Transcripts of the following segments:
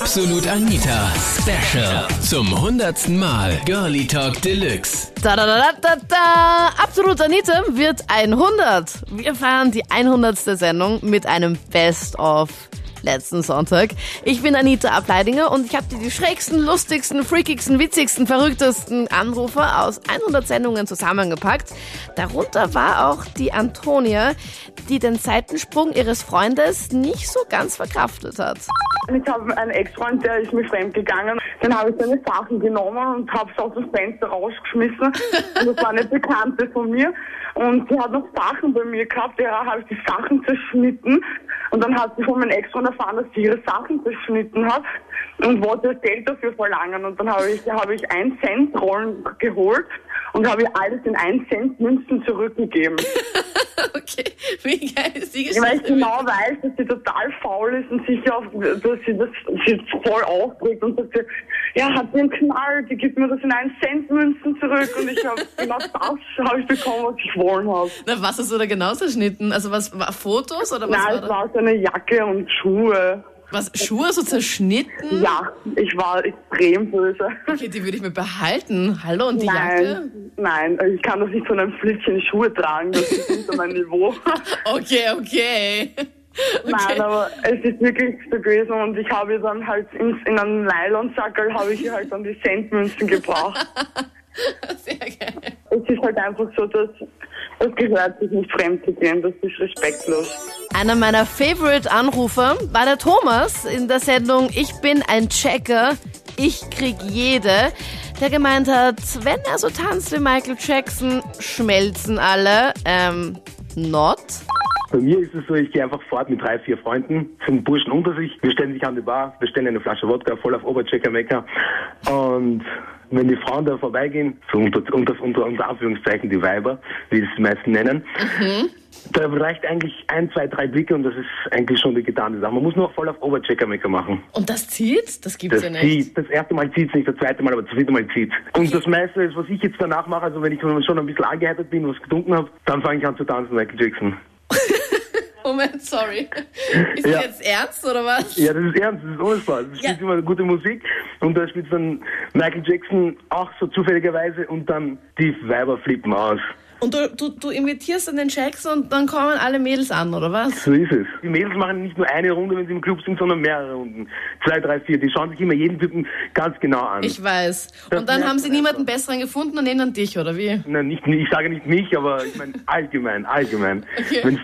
Absolut Anita Special zum hundertsten Mal Girlie Talk Deluxe. Da, da, da, da, da. Absolut Anita wird 100. Wir feiern die 100. Sendung mit einem Best-of letzten Sonntag. Ich bin Anita Ableidinger und ich habe dir die schrägsten, lustigsten, freakigsten, witzigsten, verrücktesten Anrufer aus 100 Sendungen zusammengepackt. Darunter war auch die Antonia, die den Seitensprung ihres Freundes nicht so ganz verkraftet hat. Ich habe einen Ex-Freund, der ist mir fremd gegangen. Dann habe ich seine Sachen genommen und habe es aus dem Fenster rausgeschmissen. und das war eine Bekannte von mir. Und sie hat noch Sachen bei mir gehabt, der habe ich die Sachen zerschnitten. Und dann hat sie von meinem Ex-Freund erfahren, dass sie ihre Sachen zerschnitten hat und wollte Geld dafür verlangen. Und dann habe ich, habe ich 1 Cent Rollen geholt und habe ihr alles in 1 Cent Münzen zurückgegeben. okay, wie geil ist die Weil ich Geschichte? genau weiß, dass sie total faul ist und sicher auf, dass sie das sie voll aufbringt und sagt, sie, ja, hat sie einen Knall, die gibt mir das in 1 Cent Münzen zurück und ich habe genau das habe ich bekommen, was ich wollen habe. Na, was hast du da genau zerschnitten? Also was war Fotos oder was Nein, war es da? war so eine Jacke und Schuhe. Was, Schuhe so zerschnitten? Ja, ich war extrem böse. Okay, die würde ich mir behalten. Hallo, und die Jacke? Nein, nein, ich kann doch nicht so ein Flittchen Schuhe tragen, das ist unter mein Niveau. Okay, okay. Nein, aber es ist wirklich so gewesen und ich habe dann halt in, in einen Nylonsackerl habe ich halt dann die Centmünzen gebracht. Sehr geil. Es ist halt einfach so, dass es gehört sich nicht fremd zu gehen, das ist respektlos. Einer meiner Favorite-Anrufer war der Thomas in der Sendung Ich bin ein Checker, ich krieg jede, der gemeint hat, wenn er so tanzt wie Michael Jackson, schmelzen alle. Ähm, not? Bei mir ist es so, ich gehe einfach fort mit drei, vier Freunden, sind Burschen unter sich, wir stellen sich an die Bar, bestellen eine Flasche Wodka, voll auf Oberchecker Mecker und wenn die Frauen da vorbeigehen, so unter, unter, unter, unter Anführungszeichen die Weiber, wie es die meisten nennen, da reicht eigentlich ein, zwei, drei Blicke und das ist eigentlich schon die getane Sache. Man muss nur voll auf Oberchecker Mecker machen. Und das zieht? Das gibt's Das ja nicht. zieht. Das erste Mal zieht es nicht, das zweite Mal, aber das dritte Mal zieht Und das meiste ist, was ich jetzt danach mache, also wenn ich schon ein bisschen angehärtet bin, was getrunken habe, dann fange ich an zu tanzen, Michael Jackson. Moment, sorry. Ist Ja. das jetzt ernst oder was? Ja, das ist ernst, das ist ohne Spaß. Es Ja. spielt immer gute Musik und da spielt dann Michael Jackson auch so zufälligerweise und dann die Weiber flippen aus. Und du, du, du imitierst dann den Jackson und dann kommen alle Mädels an, oder was? So ist es. Die Mädels machen nicht nur eine Runde, wenn sie im Club sind, sondern mehrere Runden. Zwei, drei, vier. Die schauen sich immer jeden Typen ganz genau an. Ich weiß. Das Und dann haben sie man niemanden besseren gefunden und nehmen dann dich, oder wie? Nein, nicht, ich sage nicht mich, aber ich meine allgemein, allgemein. Okay.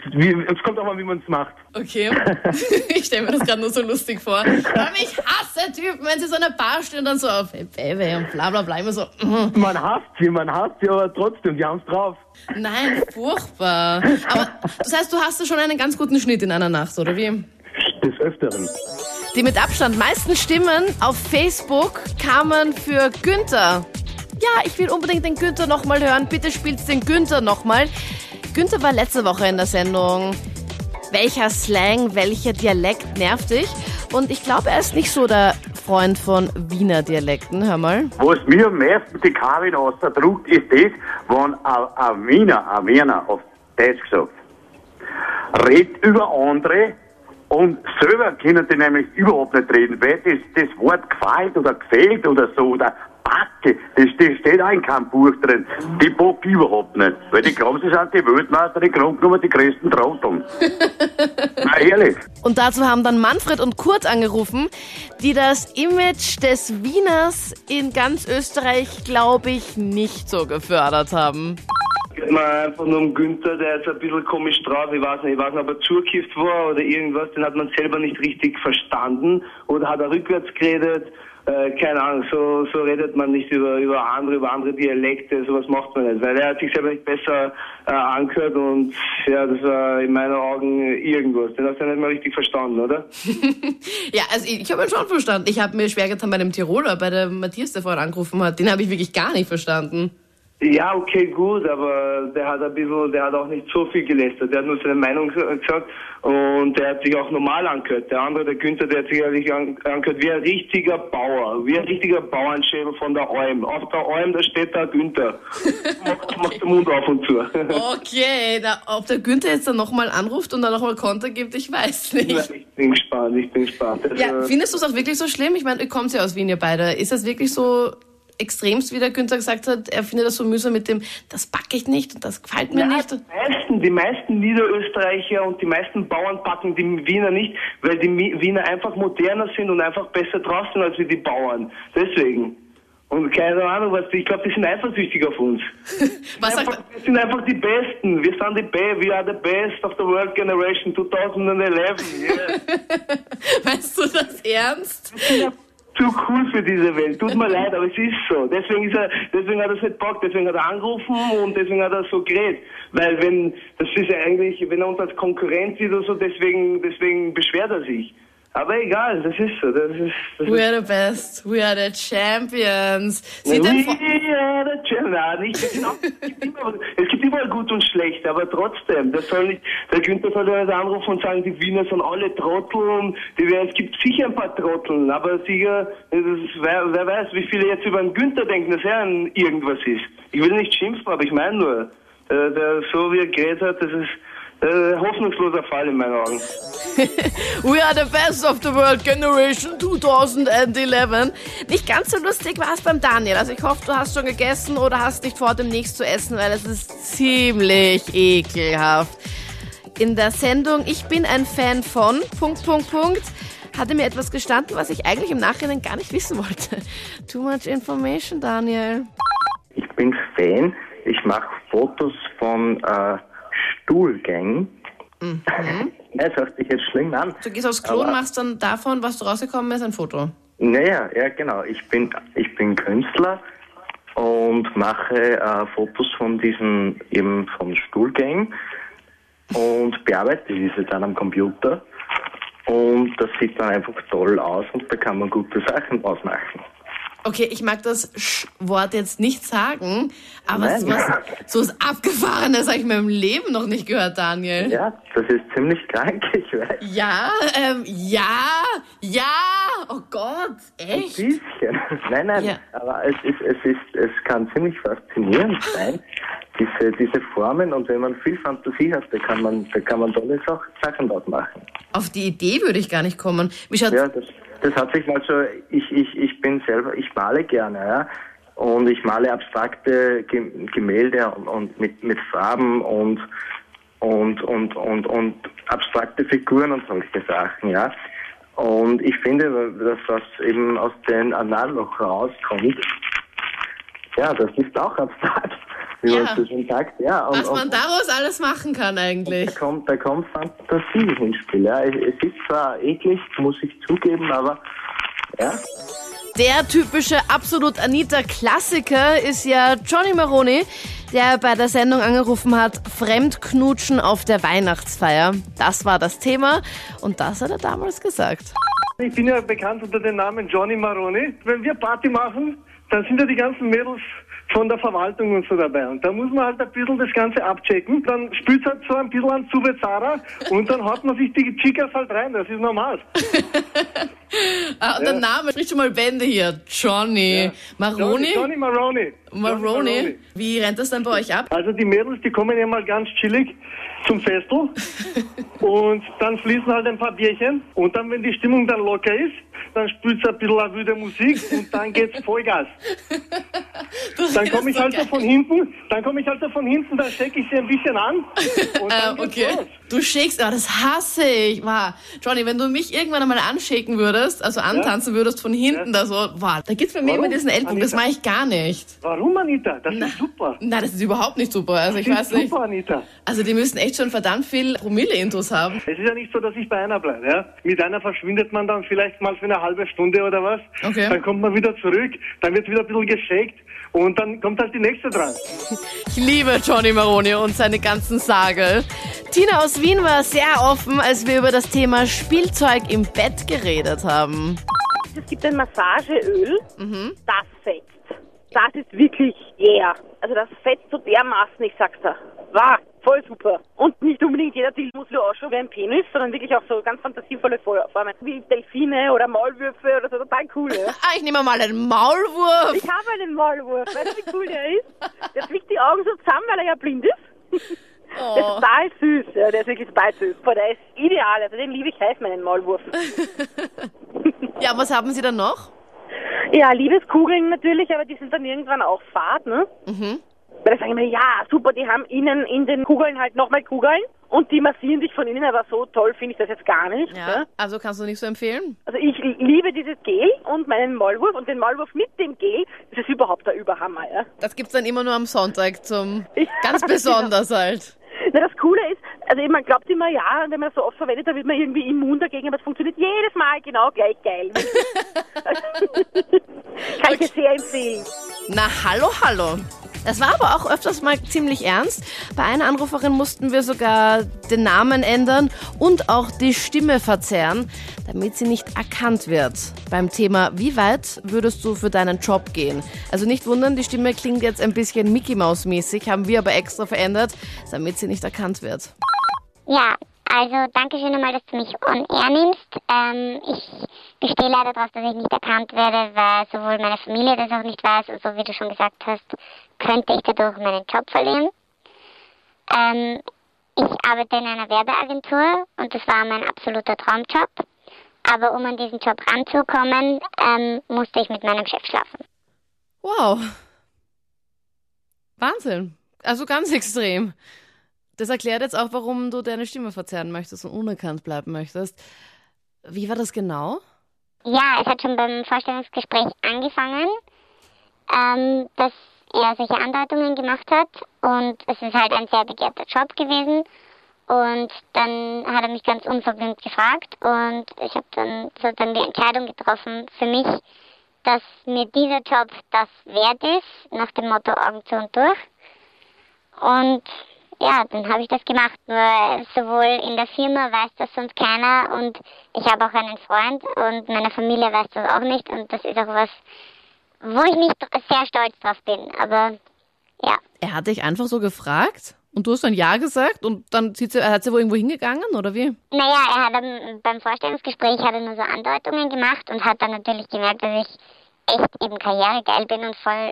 Es kommt auch mal, wie man es macht. Okay. ich stelle mir das gerade nur so lustig vor. Aber ich hasse Typen, wenn sie so eine Bar stehen und dann so auf hey, Baby und bla bla bla immer so. mhm. Man hasst sie, man hasst sie, aber trotzdem, die haben's drauf. Nein, furchtbar. Aber das heißt, du hast ja schon einen ganz guten Schnitt in einer Nacht, oder wie? Des Öfteren. Die mit Abstand meisten Stimmen auf Facebook kamen für Günther. Ja, ich will unbedingt den Günther nochmal hören. Bitte spielt's den Günther nochmal. Günther war letzte Woche in der Sendung. Welcher Slang, welcher Dialekt nervt dich? Und ich glaube, er ist nicht so der Freund von Wiener Dialekten. Hör mal. Was mir am meisten die Karin ausdruckt, ist das, wenn ein, Wiener, ein Wiener, auf Deutsch gesagt, redet über andere und selber können die nämlich überhaupt nicht reden, weil das, das Wort gefällt oder gefällt oder so oder Backe, das, das steht auch in keinem Buch drin. Die bock überhaupt nicht. Weil die glauben, sie sind die Weltmeister, die Grunde genommen die größten Trotteln. Na ehrlich. Und dazu haben dann Manfred und Kurt angerufen, die das Image des Wieners in ganz Österreich, glaube ich, nicht so gefördert haben. geht man einfach nur um Günther, der ist ein bisschen komisch drauf. Ich weiß nicht, ich weiß nicht, ob er zugekifft war oder irgendwas. Den hat man selber nicht richtig verstanden. Oder hat er rückwärts geredet. Äh, keine Ahnung, so, so redet man nicht über, über andere, über andere Dialekte. Sowas macht man nicht. Weil er hat sich selber nicht besser äh, angehört und ja, das war in meinen Augen irgendwas. Den hast du ja nicht mal richtig verstanden, oder? Ja, also ich, ich habe ihn schon verstanden. Ich habe mir schwer getan bei dem Tiroler, bei dem Matthias, der vorhin angerufen hat. Den habe ich wirklich gar nicht verstanden. Ja, okay, gut, aber der hat ein bisschen, der hat auch nicht so viel gelästert. Der hat nur seine Meinung gesagt und der hat sich auch normal angehört. Der andere, der Günther, der hat sich eigentlich angehört wie ein richtiger Bauer, wie ein richtiger Bauernschädel von der Alm. Auf der Alm, da steht der Günther. macht, macht den Mund auf und zu. Okay, da, ob der Günther jetzt dann nochmal anruft und dann nochmal Konter gibt, ich weiß nicht. Ich bin gespannt, ich bin gespannt. Also, Ja, findest du es auch wirklich so schlimm? Ich meine, ihr kommt ja aus Wien, ihr beide. Ist das wirklich so extremst, wie der Günther gesagt hat, er findet das so mühsam mit dem, das packe ich nicht und das gefällt mir Ja, nicht. die meisten, die meisten Niederösterreicher und die meisten Bauern packen die Wiener nicht, weil die Wiener einfach moderner sind und einfach besser drauf sind als wie die Bauern. Deswegen. Und keine Ahnung, was, ich glaube, die sind eifersüchtig auf uns. Was Einfach, wir sind einfach die Besten. Wir sind die Be We are the best of the world generation 2011. Yes. meinst du das ernst? Zu cool für diese Welt. Tut mir leid, aber es ist so. Deswegen ist er, deswegen hat er es nicht packt, deswegen hat er angerufen und deswegen hat er so geredet. Weil wenn, das ist ja eigentlich, wenn er uns als Konkurrent sieht oder so, deswegen, deswegen beschwert er sich. Aber egal, das ist so. Das ist, das We are the best, we are the champions. Sieht We are the champions. Es, gibt immer, es gibt überall gut und schlecht, aber trotzdem, das soll nicht, der Günther soll ja nicht anrufen und sagen, die Wiener sind alle Trottel und die, es gibt sicher ein paar Trotteln, aber sicher, das wer, wer weiß, wie viele jetzt über den Günther denken, dass er ein irgendwas ist. Ich will nicht schimpfen, aber ich meine nur, der, der, so wie er geredet hat, das ist äh, hoffnungsloser Fall in meinen Augen. We are the best of the world generation 2011. Nicht ganz so lustig war es beim Daniel. Also ich hoffe, du hast schon gegessen oder hast nicht vor, demnächst zu essen, weil es ist ziemlich ekelhaft. In der Sendung Ich bin ein Fan von Punkt, Punkt, Punkt hatte mir etwas gestanden, was ich eigentlich im Nachhinein gar nicht wissen wollte. Too much information, Daniel. Ich bin Fan. Ich mache Fotos von äh, Stuhlgängen. Das hört sich jetzt schlimm an. Du gehst aufs Klo und machst dann davon, was rausgekommen ist, ein Foto. Naja, ja genau. Ich bin ich bin Künstler und mache äh, Fotos von diesen eben von Stuhlgängen und bearbeite diese dann am Computer. Und das sieht dann einfach toll aus und da kann man gute Sachen ausmachen. Okay, ich mag das Sch-Wort jetzt nicht sagen, aber Nein. sowas, sowas Abgefahrenes habe ich in meinem Leben noch nicht gehört, Daniel. Ja, das ist ziemlich krank, ich weiß. Ja, ähm, ja, ja, oh Gott, Ein echt? bisschen. Nein, nein, Ja. aber es ist, es ist, es kann ziemlich faszinierend sein, diese, diese Formen und wenn man viel Fantasie hat, da kann man, da kann man tolle Sach- Sachen dort machen. Auf die Idee würde ich gar nicht kommen. Wie schaut, Ja, das, das hat sich mal so, ich, ich, ich bin selber, ich male gerne, ja. Und ich male abstrakte Ge- Gemälde und, und mit, mit Farben und, und, und, und, und abstrakte Figuren und solche Sachen, ja. Und ich finde, dass was eben aus den Analog rauskommt, ja, das ist auch abstrakt, wie Ja. man so schon sagt, ja. Und, was man und, daraus alles machen kann eigentlich. da kommt, da kommt Fantasie ins Spiel. Ja. Es es ist zwar eklig, muss ich zugeben, aber ja, Der typische absolut Anita-Klassiker ist ja Johnny Maroni, der bei der Sendung angerufen hat, Fremdknutschen auf der Weihnachtsfeier. Das war das Thema und das hat er damals gesagt. Ich bin ja bekannt unter dem Namen Johnny Maroni. Wenn wir Party machen, dann sind ja die ganzen Mädels von der Verwaltung und so dabei. Und da muss man halt ein bisschen das Ganze abchecken. Dann spült halt so ein bisschen an Zara und dann haut man sich die Chicas halt rein. Das ist normal. Ah, und der Name spricht schon mal Bände hier. Johnny Maroni. Johnny, Maroni. Maroni. Wie rennt das dann bei euch ab? Also die Mädels, die kommen ja mal ganz chillig zum Festel und dann fließen halt ein paar Bierchen und dann, wenn die Stimmung dann locker ist, dann spielt ein bisschen eine wüde Musik und dann geht's Vollgas. Dann komme ich halt so von hinten, dann komme ich halt so von hinten, dann stecke ich sie ein bisschen an und Ah, dann geht's okay. los. Du shakest, oh, das hasse ich. Wow. Johnny, wenn du mich irgendwann einmal anschaken würdest, also antanzen würdest von hinten, da so, wow, da gibt's bei mir Warum, immer diesen Ellbogen, das mache ich gar nicht. Warum, Anita? Das ist super. Nein, das ist überhaupt nicht super. Also ich Das weiß ist nicht. super, Anita. Also die müssen echt schon verdammt viel Promille-Intos haben. Es ist ja nicht so, dass ich bei einer bleibe. Ja? Mit einer verschwindet man dann vielleicht mal für eine halbe Stunde oder was. Okay. Dann kommt man wieder zurück, dann wird wieder ein bisschen geschakt und dann kommt halt die nächste dran. Ich liebe Johnny Maroni und seine ganzen Sage. Tina aus Wien war sehr offen, als wir über das Thema Spielzeug im Bett geredet haben. Es gibt ein Massageöl, das fetzt. Das ist wirklich yeah. Also das fetzt so dermaßen, ich sag's da. War voll super. Und nicht unbedingt jeder nur ausschauen wie ein Penis, sondern wirklich auch so ganz fantasievolle Formen. Wie Delfine oder Maulwürfe oder so, total cool, ja. Ah, ich nehme mal einen Maulwurf. Ich habe einen Maulwurf. Weißt du, wie cool der ist? Der zwickt die Augen so zusammen, weil er ja blind ist. Der ist Oh. total süß, ja, der ist wirklich total süß. Boah, der ist ideal, also den liebe ich heiß, meinen Maulwurf. Ja, was haben Sie dann noch? Ja, Liebeskugeln natürlich, aber die sind dann irgendwann auch fad, ne? Mhm. Weil da sagen immer, ja, super, die haben innen in den Kugeln halt nochmal Kugeln und die massieren sich von innen, aber so toll finde ich das jetzt gar nicht. Ja, ne? also kannst du nicht so empfehlen? Also ich liebe dieses Gel und meinen Maulwurf und den Maulwurf mit dem Gel, das ist überhaupt der Überhammer, ja. Das gibt's dann immer nur am Sonntag zum Ja, ganz besonders halt. Na, das Coole ist, also man glaubt immer, ja, wenn man so oft verwendet, dann wird man irgendwie immun dagegen, aber es funktioniert jedes Mal genau gleich geil. Kann ich dir sehr empfehlen. Na, hallo, hallo. Das war aber auch öfters mal ziemlich ernst. Bei einer Anruferin mussten wir sogar den Namen ändern und auch die Stimme verzerren, damit sie nicht erkannt wird. Beim Thema, wie weit würdest du für deinen Job gehen? Also nicht wundern, die Stimme klingt jetzt ein bisschen Mickey Maus mäßig, haben wir aber extra verändert, damit sie nicht erkannt wird. Ja, also danke schön einmal, dass du mich on air nimmst. Ähm, ich bestehe leider darauf, dass ich nicht erkannt werde, weil sowohl meine Familie das auch nicht weiß und so wie du schon gesagt hast, könnte ich dadurch meinen Job verlieren. Ähm, ich arbeite in einer Werbeagentur und das war mein absoluter Traumjob. Aber um an diesen Job ranzukommen, ähm, musste ich mit meinem Chef schlafen. Wow. Wahnsinn. Also ganz extrem. Das erklärt jetzt auch, warum du deine Stimme verzerren möchtest und unerkannt bleiben möchtest. Wie war das genau? Ja, es hat schon beim Vorstellungsgespräch angefangen, ähm, dass er solche Andeutungen gemacht hat und es ist halt ein sehr begehrter Job gewesen. Und dann hat er mich ganz unverblümt gefragt und ich habe dann sozusagen die Entscheidung getroffen für mich, dass mir dieser Job das wert ist, nach dem Motto Augen zu und durch. Und ja, dann habe ich das gemacht. Nur sowohl in der Firma weiß das sonst keiner und ich habe auch einen Freund und meine Familie weiß das auch nicht und das ist auch was, wo ich nicht sehr stolz drauf bin. Aber ja, Er hat dich einfach so gefragt und du hast dann Ja gesagt und dann sie, hat sie wohl irgendwo hingegangen oder wie? naja, er hat dann beim Vorstellungsgespräch hat er nur so Andeutungen gemacht und hat dann natürlich gemerkt, dass ich echt eben karrieregeil bin und voll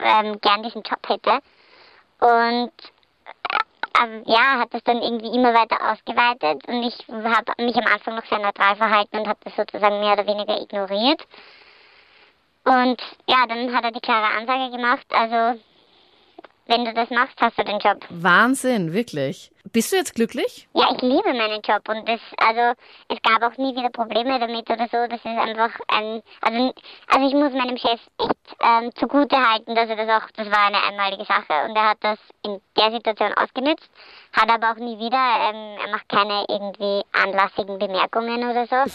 ähm, gern diesen Job hätte. Und ähm, ja, hat das dann irgendwie immer weiter ausgeweitet und ich habe mich am Anfang noch sehr neutral verhalten und habe das sozusagen mehr oder weniger ignoriert. Und ja, dann hat er die klare Ansage gemacht, also wenn du das machst, hast du den Job. Wahnsinn, wirklich. Bist du jetzt glücklich? Ja, ich liebe meinen Job und das, also es gab auch nie wieder Probleme damit oder so. Das ist einfach ein, also, also ich muss meinem Chef echt ähm, zugute halten, dass er das auch, das war eine einmalige Sache und er hat das in der Situation ausgenützt, hat aber auch nie wieder, ähm, er macht keine irgendwie anlassigen Bemerkungen oder so.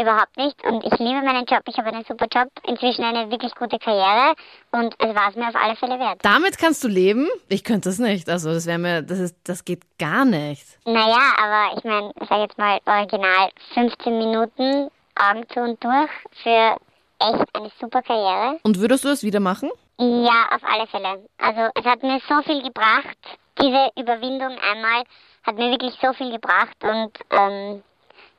Überhaupt nicht. Und ich liebe meinen Job. Ich habe einen super Job, inzwischen eine wirklich gute Karriere und es war es mir auf alle Fälle wert. Damit kannst du leben? Ich könnte das nicht. Also das wäre mir, das ist, das geht gar nicht. Naja, aber ich meine, ich sag jetzt mal original 15 Minuten Augen zu und durch für echt eine super Karriere. Und würdest du das wieder machen? Ja, auf alle Fälle. Also es hat mir so viel gebracht. Diese Überwindung einmal hat mir wirklich so viel gebracht und ähm,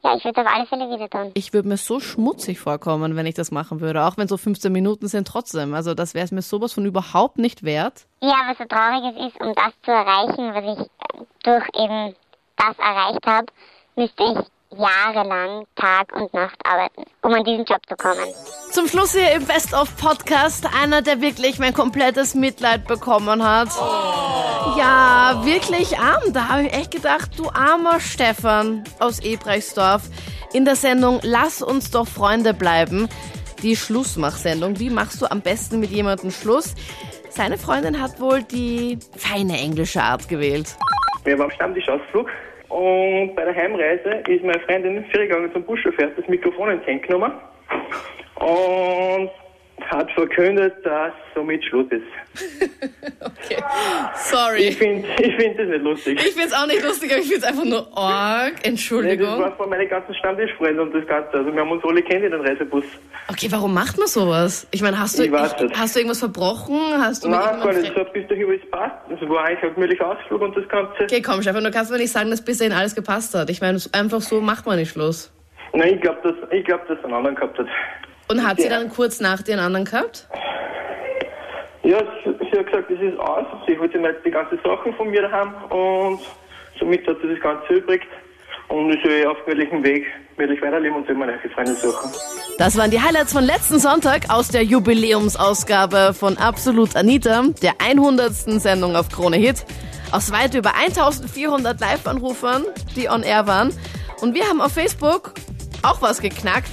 ja, ich würde auf alle Fälle wieder tun. Ich würde mir so schmutzig vorkommen, wenn ich das machen würde. Auch wenn so 15 Minuten sind trotzdem. Also das wäre es mir sowas von überhaupt nicht wert. Ja, was so trauriges ist, um das zu erreichen, was ich äh, durch eben das erreicht habe, müsste ich jahrelang Tag und Nacht arbeiten, um an diesen Job zu kommen. Zum Schluss hier im Best of Podcast einer, der wirklich mein komplettes Mitleid bekommen hat. Ja, wirklich arm. Da habe ich echt gedacht, du armer Stefan aus Ebrechtsdorf. In der Sendung Lass uns doch Freunde bleiben. Die Schlussmachsendung. Wie machst du am besten mit jemandem Schluss? Seine Freundin hat wohl die feine englische Art gewählt. Wir waren am Stammtischausflug und bei der Heimreise ist meine Freundin gegangen zum Buschauffeur, hat das Mikrofon ins Hand genommen und hat verkündet, dass somit Schluss ist. okay. Sorry. Ich finde ich find das nicht lustig. Ich finde es auch nicht lustig, aber ich finde es einfach nur arg. Entschuldigung. Nee, das war von meinen ganzen Stammtischfreunden und das Ganze. Also wir haben uns alle kennt in den Reisebus. Okay, warum macht man sowas? Ich meine, hast du, Ich ich, hast du irgendwas verbrochen? Hast du Nein, gar nicht. So bis dahin alles passt. Es war eigentlich ein gemütlicher Ausflug und das Ganze. Okay, komm, Stefan, du kannst mir nicht sagen, dass bis dahin alles gepasst hat. Ich meine, einfach so macht man nicht Schluss. Nein, ich glaube, dass, ich glaub, dass einen anderen gehabt hat. Und hat sie dann kurz nach einen anderen gehabt? Ja, sie, hat gesagt, das ist aus. Sie wollte nicht die ganzen Sachen von mir daheim und somit hat sie das Ganze übrig. Und ich soll auf gemütlichem Weg gemütlich weiterleben und soll neue Freunde suchen. Das waren die Highlights von letzten Sonntag aus der Jubiläumsausgabe von Absolut Anita, der 100. Sendung auf Krone Hit. Aus weit über 1400 Live-Anrufern, die on air waren. Und wir haben auf Facebook auch was geknackt.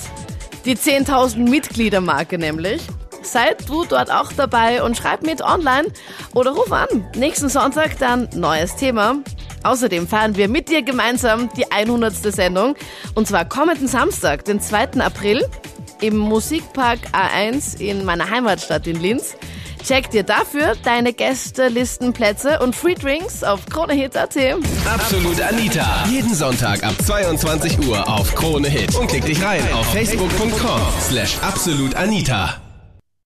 Die 10.000 Mitgliedermarke nämlich. Seid du dort auch dabei und schreib mit online oder ruf an. Nächsten Sonntag dann neues Thema. Außerdem feiern wir mit dir gemeinsam die 100. Sendung. Und zwar kommenden Samstag, den 2. April, im Musikpark A1 in meiner Heimatstadt in Linz. Check dir dafür deine Gästelistenplätze und Free Drinks auf kronehit.at. Absolut Anita. Jeden Sonntag ab 22 Uhr auf Krone Hit. Und klick dich rein auf facebook.com slash absolutanita.